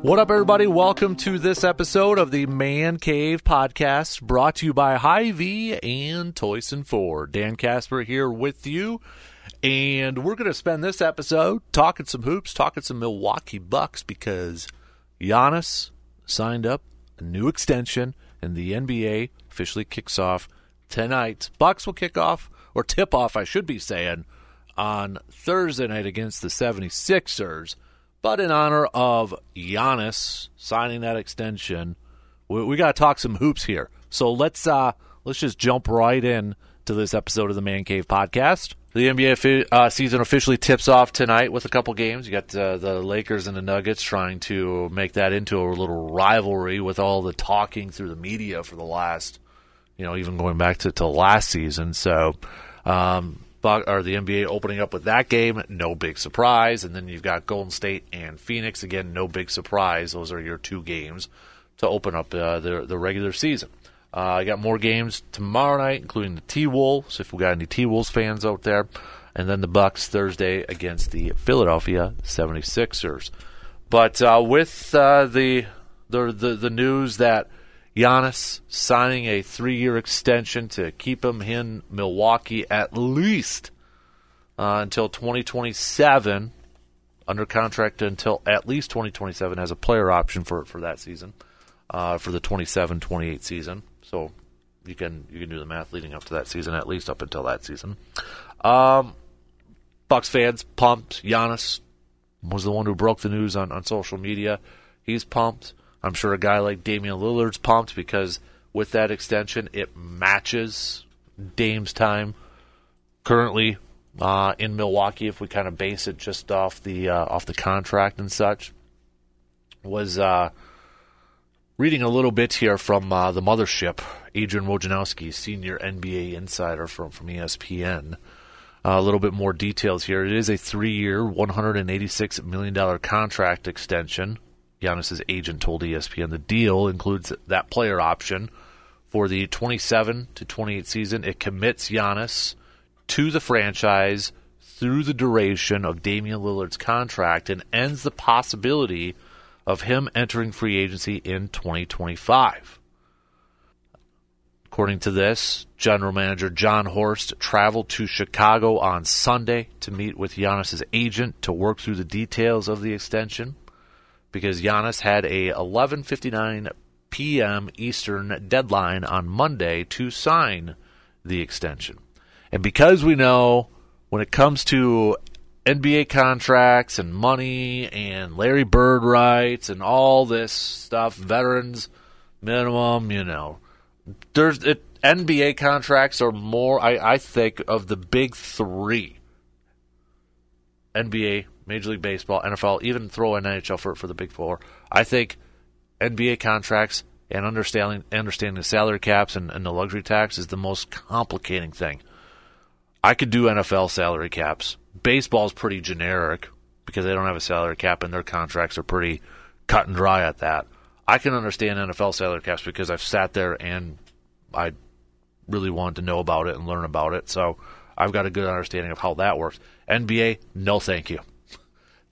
What up, everybody? Welcome to this episode of the Man Cave Podcast, brought to you by Hy-Vee and Toyson Ford. Dan Casper here with you, and we're going to spend this episode talking some hoops, talking some Milwaukee Bucks because Giannis signed up a new extension, and the NBA officially kicks off tonight. Bucks will kick off, or tip off, I should be saying, on Thursday night against the 76ers. But in honor of Giannis signing that extension, we, we got to talk some hoops here. So let's uh, let's just jump right in to this episode of the Man Cave podcast. The NBA uh, season officially tips off tonight with a couple games. You got uh, the Lakers and the Nuggets trying to make that into a little rivalry with all the talking through the media for the last, you know, even going back to, to last season. So, um, or the NBA opening up with that game, no big surprise. And then you've got Golden State and Phoenix again, no big surprise. Those are your two games to open up uh, the the regular season. Uh, I got more games tomorrow night, including the T Wolves. If we got any T Wolves fans out there, and then the Bucks Thursday against the Philadelphia 76ers. But uh, with uh, the, the the the news that Giannis signing a three year extension to keep him in Milwaukee at least uh, until 2027, under contract until at least 2027, has a player option for, for that season, uh, for the 27 28 season. So you can you can do the math leading up to that season, at least up until that season. Um, Bucks fans pumped. Giannis was the one who broke the news on, on social media. He's pumped. I'm sure a guy like Damian Lillard's pumped because with that extension, it matches Dame's time currently uh, in Milwaukee. If we kind of base it just off the uh, off the contract and such, was uh, reading a little bit here from uh, the mothership, Adrian Wojnarowski, senior NBA insider from from ESPN. a little bit more details here. It is a three-year, $186 million contract extension Giannis's agent told ESPN the deal includes that player option for the 27 to 28 season. It commits Giannis to the franchise through the duration of Damian Lillard's contract and ends the possibility of him entering free agency in 2025. According to this, general manager Jon Horst traveled to Chicago on Sunday to meet with Giannis's agent to work through the details of the extension because Giannis had a 11:59 p.m. Eastern deadline on Monday to sign the extension. And because we know when it comes to NBA contracts and money and Larry Bird rights and all this stuff, veterans minimum, you know, there's it, NBA contracts are more. I, I think of the big three: NBA, Major League Baseball, NFL, even throw in NHL for, for the Big Four. I think NBA contracts and understanding understanding the salary caps and, and the luxury tax is the most complicating thing. I could do NFL salary caps. Baseball's pretty generic because they don't have a salary cap and their contracts are pretty cut and dry at that. I can understand NFL salary caps because I've sat there and I really wanted to know about it and learn about it. So I've got a good understanding of how that works. NBA, no thank you.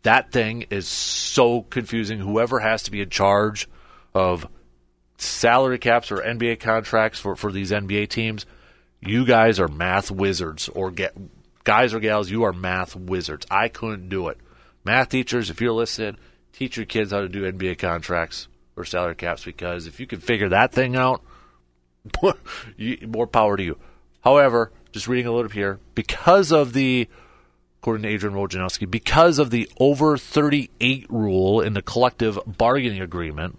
That thing is so confusing. Whoever has to be in charge of salary caps or NBA contracts for, for these NBA teams, you guys are math wizards or get guys or gals, you are math wizards. I couldn't do it. Math teachers, if you're listening, teach your kids how to do NBA contracts or salary caps because if you can figure that thing out, more power to you. However, just reading a little bit here, because of the according to Adrian Wojnarowski, because of the over 38 rule in the collective bargaining agreement,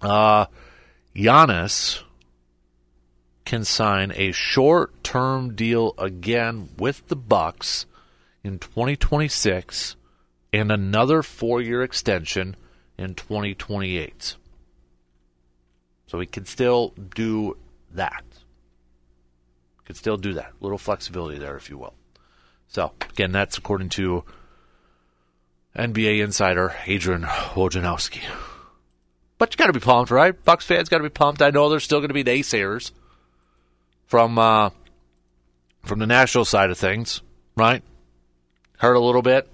uh, Giannis can sign a short-term deal again with the Bucks in 2026 and another four-year extension in 2028. So he can still do that. Could still do that. A little flexibility there, if you will. So again, that's according to NBA insider Adrian Wojnarowski. But you got to be pumped, right? Bucks fans got to be pumped. I know there's still going to be naysayers from uh, from the national side of things, right? Heard a little bit.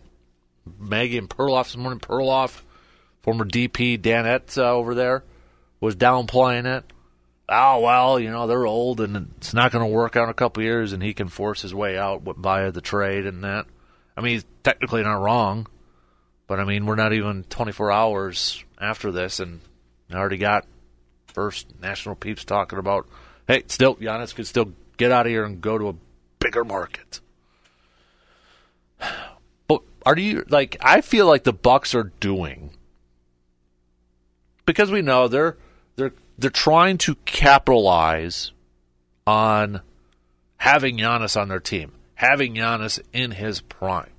Maggie and Perloff this morning. Perloff, former DP Danette uh, over there was downplaying it. Oh well, you know they're old and it's not going to work out in a couple years, and he can force his way out via the trade and that. I mean, he's technically not wrong, but I mean we're not even 24 hours after this, and I already got first national peeps talking about, hey, still Giannis could still get out of here and go to a bigger market. But are you like? I feel like the Bucks are doing because we know they're they're they're trying to capitalize on having Giannis on their team, having Giannis in his prime.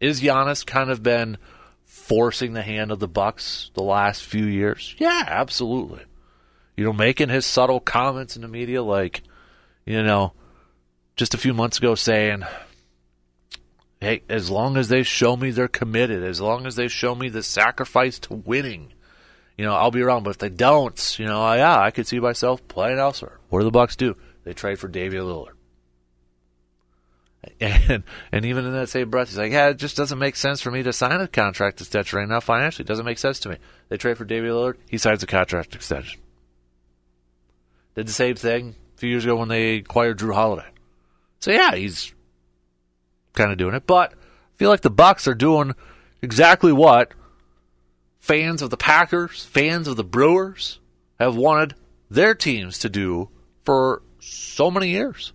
Is Giannis kind of been forcing the hand of the Bucks the last few years? Yeah, absolutely. You know, making his subtle comments in the media like, you know, just a few months ago saying, Hey, as long as they show me they're committed, as long as they show me the sacrifice to winning, you know, I'll be around. But if they don't, you know, yeah, I could see myself playing elsewhere. What do the Bucks do? They trade for Damian Lillard. And and even in that same breath, he's like, yeah, it just doesn't make sense for me to sign a contract extension right now financially. It doesn't make sense to me. They trade for Damian Lillard. He signs a contract extension. Did the same thing a few years ago when they acquired Jrue Holiday. So yeah, he's kind of doing it, but I feel like the Bucks are doing exactly what fans of the Packers, fans of the Brewers have wanted their teams to do for so many years.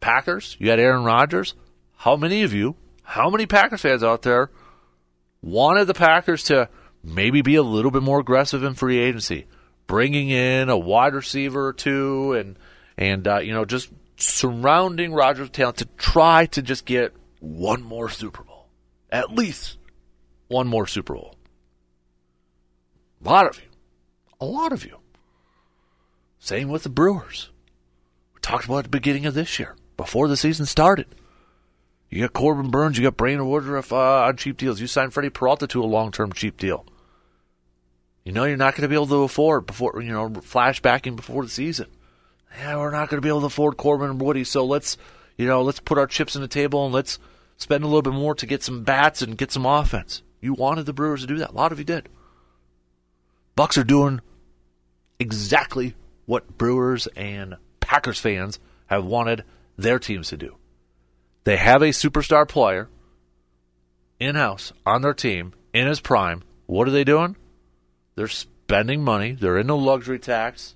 Packers, you had Aaron Rodgers. How many of you, how many Packers fans out there wanted the Packers to maybe be a little bit more aggressive in free agency, bringing in a wide receiver or two and and uh, you know just surrounding Rodgers' talent to try to just get one more Super Bowl, at least one more Super Bowl. A lot of you. A lot of you. Same with the Brewers. We talked about at the beginning of this year, before the season started. You got Corbin Burnes, you got Brandon Woodruff uh, on cheap deals. You signed Freddie Peralta to a long term cheap deal. You know you're not going to be able to afford before you know flashbacking before the season. Yeah, we're not going to be able to afford Corbin and Woody, so let's you know let's put our chips on the table and let's spend a little bit more to get some bats and get some offense. You wanted the Brewers to do that. A lot of you did. Bucks are doing exactly what Brewers and Packers fans have wanted their teams to do. They have a superstar player in house on their team in his prime. What are they doing? They're spending money, they're in the luxury tax,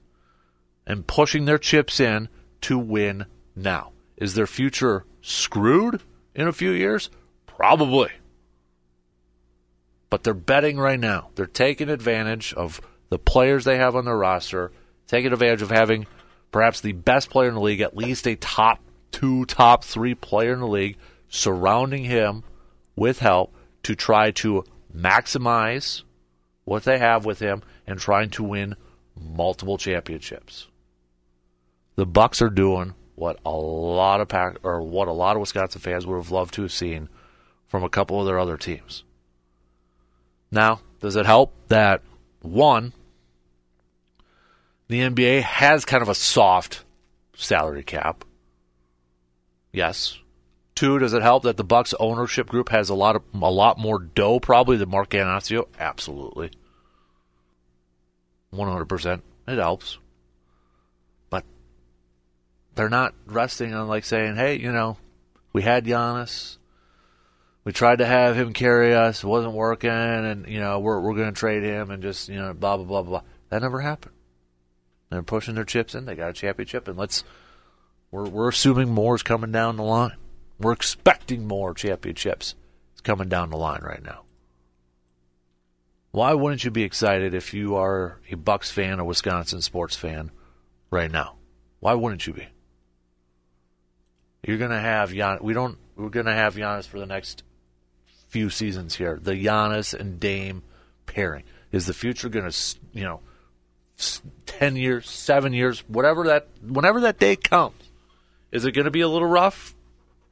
and pushing their chips in to win now. Is their future screwed in a few years? Probably but they're betting right now. They're taking advantage of the players they have on their roster, taking advantage of having perhaps the best player in the league, at least a top two, top three player in the league, surrounding him with help to try to maximize what they have with him and trying to win multiple championships. The Bucks are doing what a lot of pack or what a lot of Wisconsin fans would have loved to have seen from a couple of their other teams. Now, does it help that one, the NBA has kind of a soft salary cap? Yes. Two, does it help that the Bucks ownership group has a lot of a lot more dough probably than Mark Attanasio? Absolutely. 100%. It helps. But they're not resting on like saying, "Hey, you know, we had Giannis. We tried to have him carry us. It wasn't working, and you know we're we're going to trade him and just you know blah blah blah blah. That never happened. They're pushing their chips in. They got a championship, and let's we're we're assuming more is coming down the line. We're expecting more championships. It's coming down the line right now. Why wouldn't you be excited if you are a Bucks fan or Wisconsin sports fan right now? Why wouldn't you be? You're gonna have Gian. We don't. We're gonna have Giannis for the next few seasons here. The Giannis and Dame pairing is the future going to, you know, ten years, seven years, whatever that, whenever that day comes, is it going to be a little rough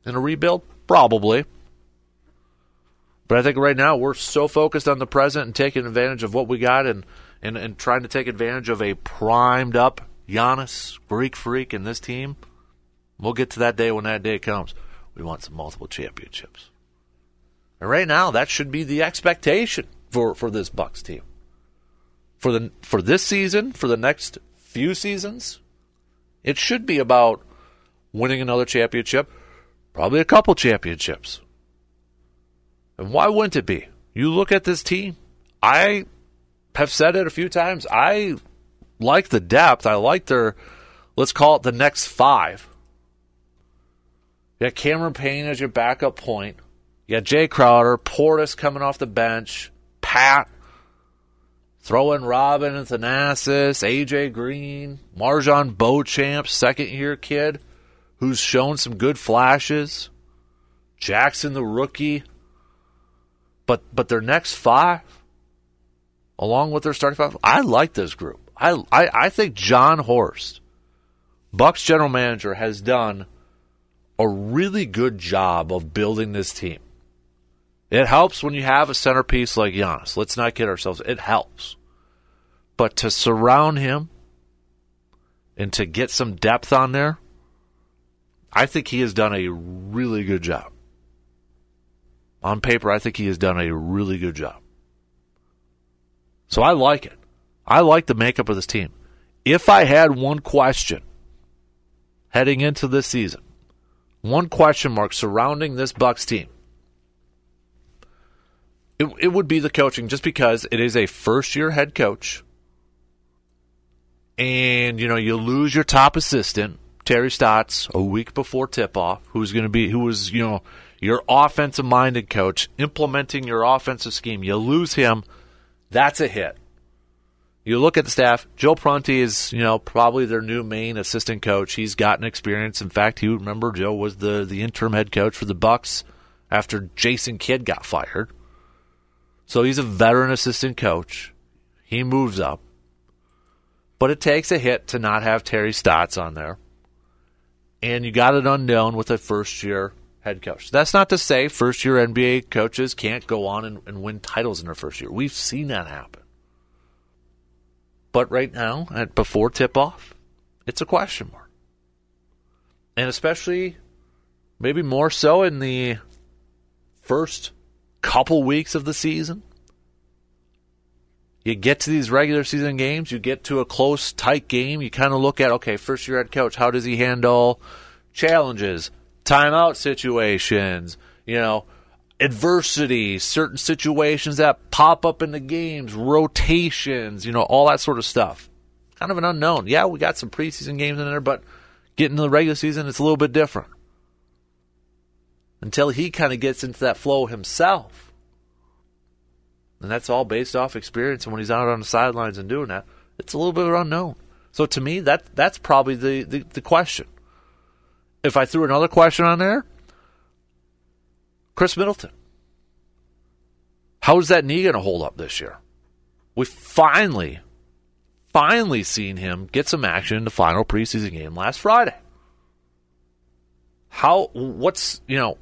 in a rebuild? Probably. But I think right now we're so focused on the present and taking advantage of what we got and, and, and trying to take advantage of a primed up Giannis, Greek freak, in this team. We'll get to that day when that day comes. We want some multiple championships. And right now, that should be the expectation for for this Bucks team. For the for this season, for the next few seasons, it should be about winning another championship, probably a couple championships. And why wouldn't it be? You look at this team. I have said it a few times. I like the depth. I like their, let's call it the next five. You got Cameron Payne as your backup point. You got Jae Crowder, Portis coming off the bench, Pat, throw in Robin and Thanasis, AJ Green, MarJon Beauchamp, second year kid who's shown some good flashes. Jackson the rookie. But but their next five, along with their starting five, I like this group. I I, I think Jon Horst, Bucks general manager, has done a really good job of building this team. It helps when you have a centerpiece like Giannis. Let's not kid ourselves. It helps. But to surround him and to get some depth on there, I think he has done a really good job. On paper, I think he has done a really good job. So I like it. I like the makeup of this team. If I had one question heading into this season, one question mark surrounding this Bucks team, it, it would be the coaching just because it is a first year head coach. And, you know, you lose your top assistant, Terry Stotts, a week before tip off, who's going to be, who was, you know, your offensive minded coach, implementing your offensive scheme. You lose him, that's a hit. You look at the staff. Joe Prunty is, you know, probably their new main assistant coach. He's gotten experience. In fact, you remember Joe was the the interim head coach for the Bucks after Jason Kidd got fired. So he's a veteran assistant coach. He moves up. But it takes a hit to not have Terry Stotts on there. And you got an unknown with a first year head coach. That's not to say first year NBA coaches can't go on and, and win titles in their first year. We've seen that happen. But right now, at before tip off, it's a question mark. And especially maybe more so in the first couple weeks of the season. You get to these regular season games, you get to a close, tight game, you kind of look at, okay, first year head coach, how does he handle challenges, timeout situations, you know, adversity, certain situations that pop up in the games, rotations, you know, all that sort of stuff. Kind of an unknown. Yeah, we got some preseason games in there, but getting to the regular season, it's a little bit different until he kind of gets into that flow himself. And that's all based off experience. And when he's out on the sidelines and doing that, it's a little bit unknown. So to me, that that's probably the, the, the question. If I threw another question on there, Khris Middleton. How's that knee going to hold up this year? We finally, finally seen him get some action in the final preseason game last Friday. How, what's, you know,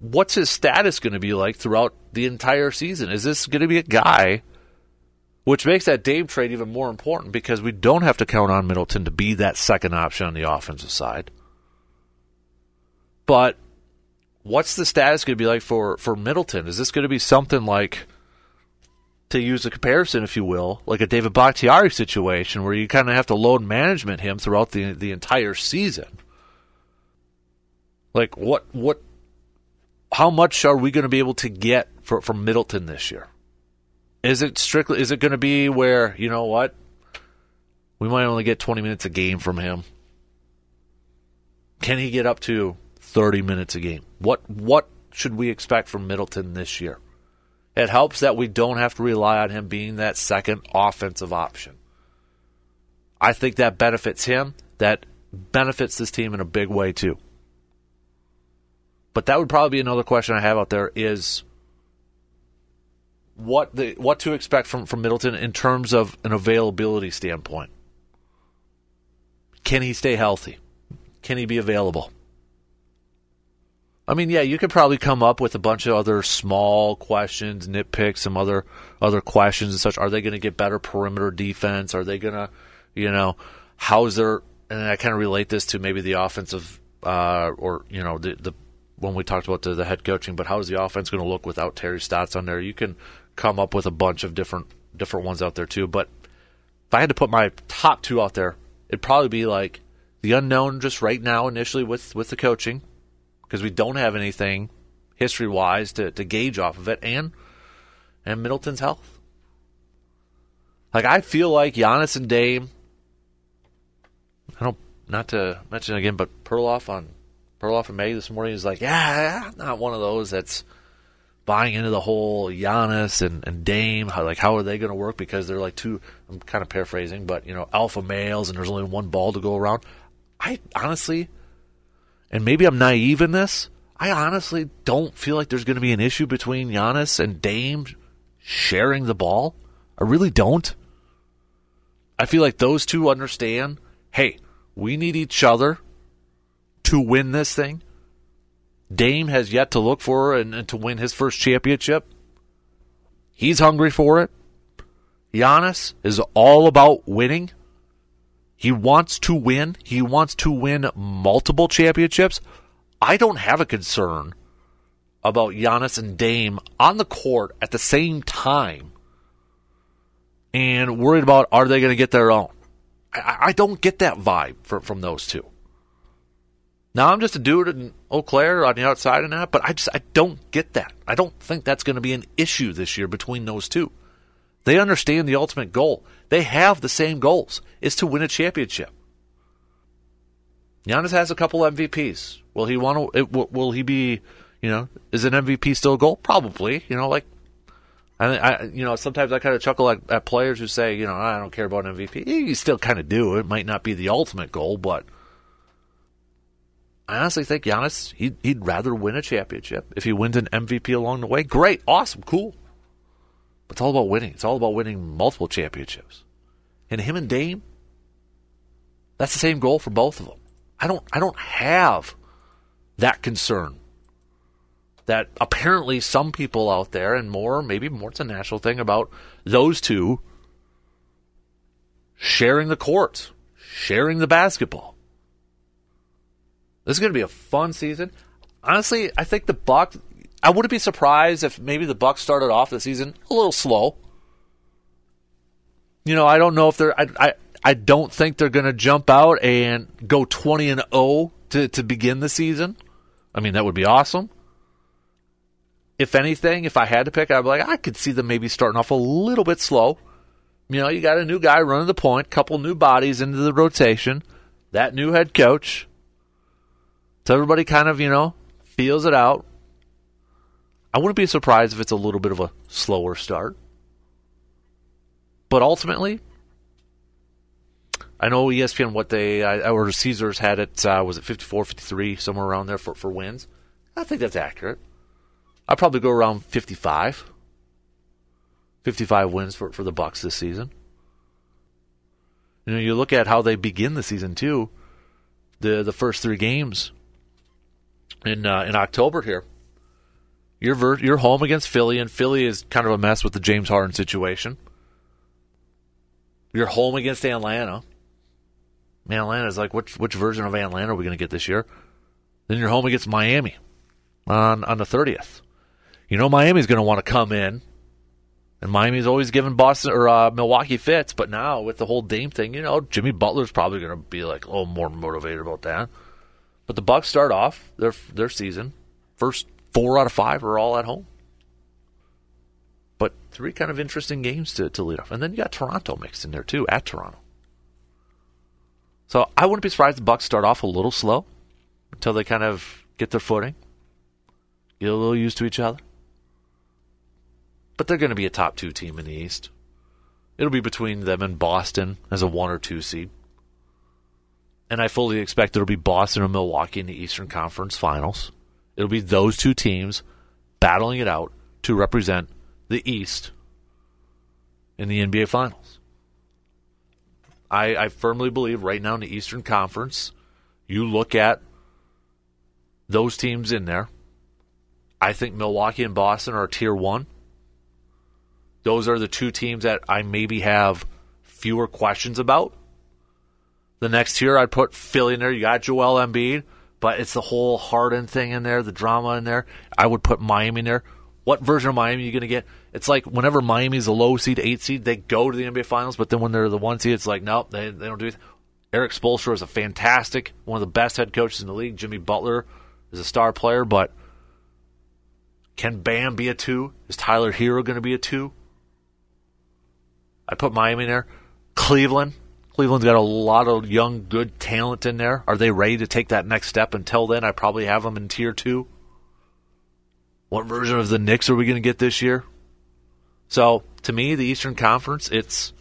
what's his status going to be like throughout the entire season? Is this going to be a guy, which makes that Dame trade even more important because we don't have to count on Middleton to be that second option on the offensive side. But what's the status going to be like for, for Middleton? Is this going to be something like, to use a comparison, if you will, like a David Bakhtiari situation where you kind of have to load management him throughout the the entire season? Like what what how much are we going to be able to get for, from Middleton this year? Is it strictly? Is it going to be where you know what? We might only get 20 minutes a game from him. Can he get up to 30 minutes a game? What what should we expect from Middleton this year? It helps that we don't have to rely on him being that second offensive option. I think that benefits him. That benefits this team in a big way too. But that would probably be another question I have out there is what the what to expect from, from Middleton in terms of an availability standpoint. Can he stay healthy? Can he be available? I mean, yeah, you could probably come up with a bunch of other small questions, nitpicks, some other other questions and such. Are they going to get better perimeter defense? Are they going to, you know, how's their? And I kind of relate this to maybe the offensive, uh, or you know, the the when we talked about the, the head coaching, but how is the offense going to look without Terry Stotts on there? You can come up with a bunch of different different ones out there too. But if I had to put my top two out there, it'd probably be like the unknown just right now initially with with the coaching because we don't have anything history wise to, to gauge off of it and and Middleton's health. Like I feel like Giannis and Dame I don't not to mention again, but Perloff on Perloff and May this morning is like, yeah, I'm not one of those that's buying into the whole Giannis and, and Dame. How, like, how are they going to work? Because they're like two. I'm kind of paraphrasing, but you know, alpha males, and there's only one ball to go around. I honestly, and maybe I'm naive in this. I honestly don't feel like there's going to be an issue between Giannis and Dame sharing the ball. I really don't. I feel like those two understand. Hey, we need each other to win this thing. Dame has yet to look for and, and to win his first championship. He's hungry for it. Giannis is all about winning. He wants to win. He wants to win multiple championships. I don't have a concern about Giannis and Dame on the court at the same time and worried about are they going to get their own. I, I don't get that vibe from those two. Now I'm just a dude in Eau Claire on the outside and that, but I just I don't get that. I don't think that's going to be an issue this year between those two. They understand the ultimate goal. They have the same goals: is to win a championship. Giannis has a couple MVPs. Will he want to? Will, will he be? You know, is an MVP still a goal? Probably. You know, like I, I, you know, sometimes I kind of chuckle at, at, players who say, you know, I don't care about MVP. You still kind of do. It might not be the ultimate goal, but I honestly think Giannis, he'd, he'd rather win a championship. If he wins an MVP along the way, great, awesome, cool. But it's all about winning. It's all about winning multiple championships. And him and Dame, that's the same goal for both of them. I don't, I don't have that concern that apparently some people out there, and more, maybe more, it's a national thing about those two sharing the court, sharing the basketball. This is going to be a fun season. Honestly, I think the Bucks. I wouldn't be surprised if maybe the Bucks started off the season a little slow. You know, I don't know if they're. I I, I don't think they're going to jump out and go twenty and zero oh to to begin the season. I mean, that would be awesome if anything, if I had to pick, I'd be like, I could see them maybe starting off a little bit slow. You know, you got a new guy running the point, couple new bodies into the rotation, that new head coach. So everybody kind of, you know, feels it out. I wouldn't be surprised if it's a little bit of a slower start. But ultimately, I know ESPN what they or Caesars had it uh, was it 54, 53, somewhere around there for for wins. I think that's accurate. I'd probably go around 55. 55 wins for, for the Bucks this season. You know, you look at how they begin the season too. The the first three games in uh, in October here. You're ver- you're home against Philly, and Philly is kind of a mess with the James Harden situation. You're home against Atlanta. Man, Atlanta is like which which version of Atlanta are we going to get this year? Then you're home against Miami on on the thirtieth you know Miami's going to want to come in, and Miami's always given Boston or uh, Milwaukee fits. But now with the whole Dame thing, you know Jimmy Butler's probably going to be like a little more motivated about that. But the Bucks start off their their season first four out of five are all at home. But three kind of interesting games to, to lead off. And then you got Toronto mixed in there too, at Toronto. So I wouldn't be surprised the Bucks start off a little slow until they kind of get their footing, get a little used to each other but they're going to be a top two team in the East. It'll be between them and Boston as a one or two seed. And I fully expect it'll be Boston or Milwaukee in the Eastern Conference Finals. It'll be those two teams battling it out to represent the East in the NBA Finals. I, I firmly believe right now in the Eastern Conference, you look at those teams in there. I think Milwaukee and Boston are tier one. Those are the two teams that I maybe have fewer questions about. The next tier, I'd put Philly in there. You got Joel Embiid, but it's the whole Harden thing in there, the drama in there. I would put Miami in there. what version of Miami are you going to get? It's like whenever Miami's a low seed, eight seed, they go to the NBA Finals, but then when they're the one seed, it's like, nope, they, they don't do it. Erik Spoelstra is a fantastic, one of the best head coaches in the league. Jimmy Butler is a star player, but can Bam be a two? Is Tyler Herro going to be a two? I put Miami in there. Cleveland. Cleveland's got a lot of young, good talent in there. Are they ready to take that next step? Until then, I probably have them in tier two. What version of the Knicks are we going to get this year? So, to me, the Eastern Conference, it's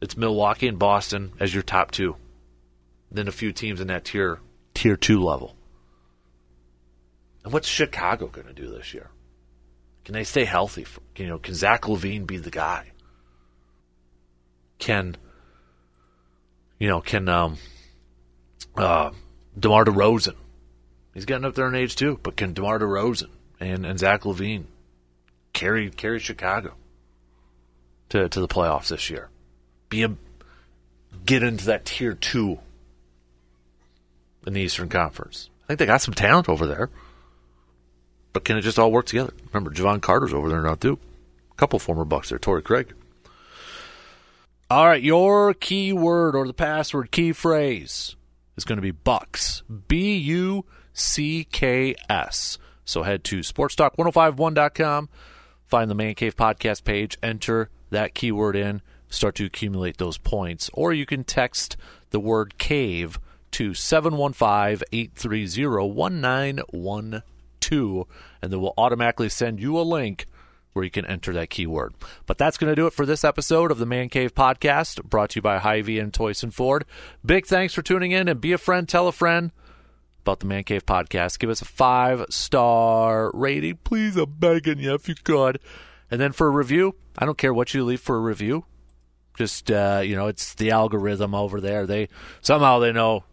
it's Milwaukee and Boston as your top two. Then a few teams in that tier tier two level. And what's Chicago going to do this year? Can they stay healthy? For, you know, can Zach LaVine be the guy? Can you know? Can um, uh, DeMar DeRozan? He's getting up there in age too, but can DeMar DeRozan and and Zach LaVine carry carry Chicago to to the playoffs this year? Be a get into that tier two in the Eastern Conference. I think they got some talent over there. But can it just all work together? Remember, Jevon Carter's over there now, too. A couple former Bucks there, Torrey Craig. All right, your keyword or the password key phrase is going to be Bucks. B U C K S. So head to sportstalk1051.com, find the Man Cave podcast page, enter that keyword in, start to accumulate those points. Or you can text the word cave to 715 830 1912, and then we'll automatically send you a link where you can enter that keyword. But that's going to do it for this episode of the Man Cave Podcast, brought to you by Hy-Vee and Toyson Ford. Big thanks for tuning in, and be a friend, tell a friend about the Man Cave Podcast. Give us a five star rating, please. I'm begging you if you could. And then for a review, I don't care what you leave for a review. Just uh, you know, it's the algorithm over there. They somehow they know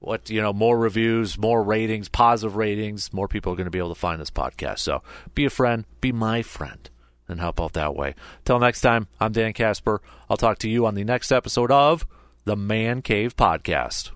what you know more reviews more ratings positive ratings more people are going to be able to find this podcast. So be a friend be my friend and help out that way. Till next time i'm dan casper. I'll talk to you on the next episode of the man cave podcast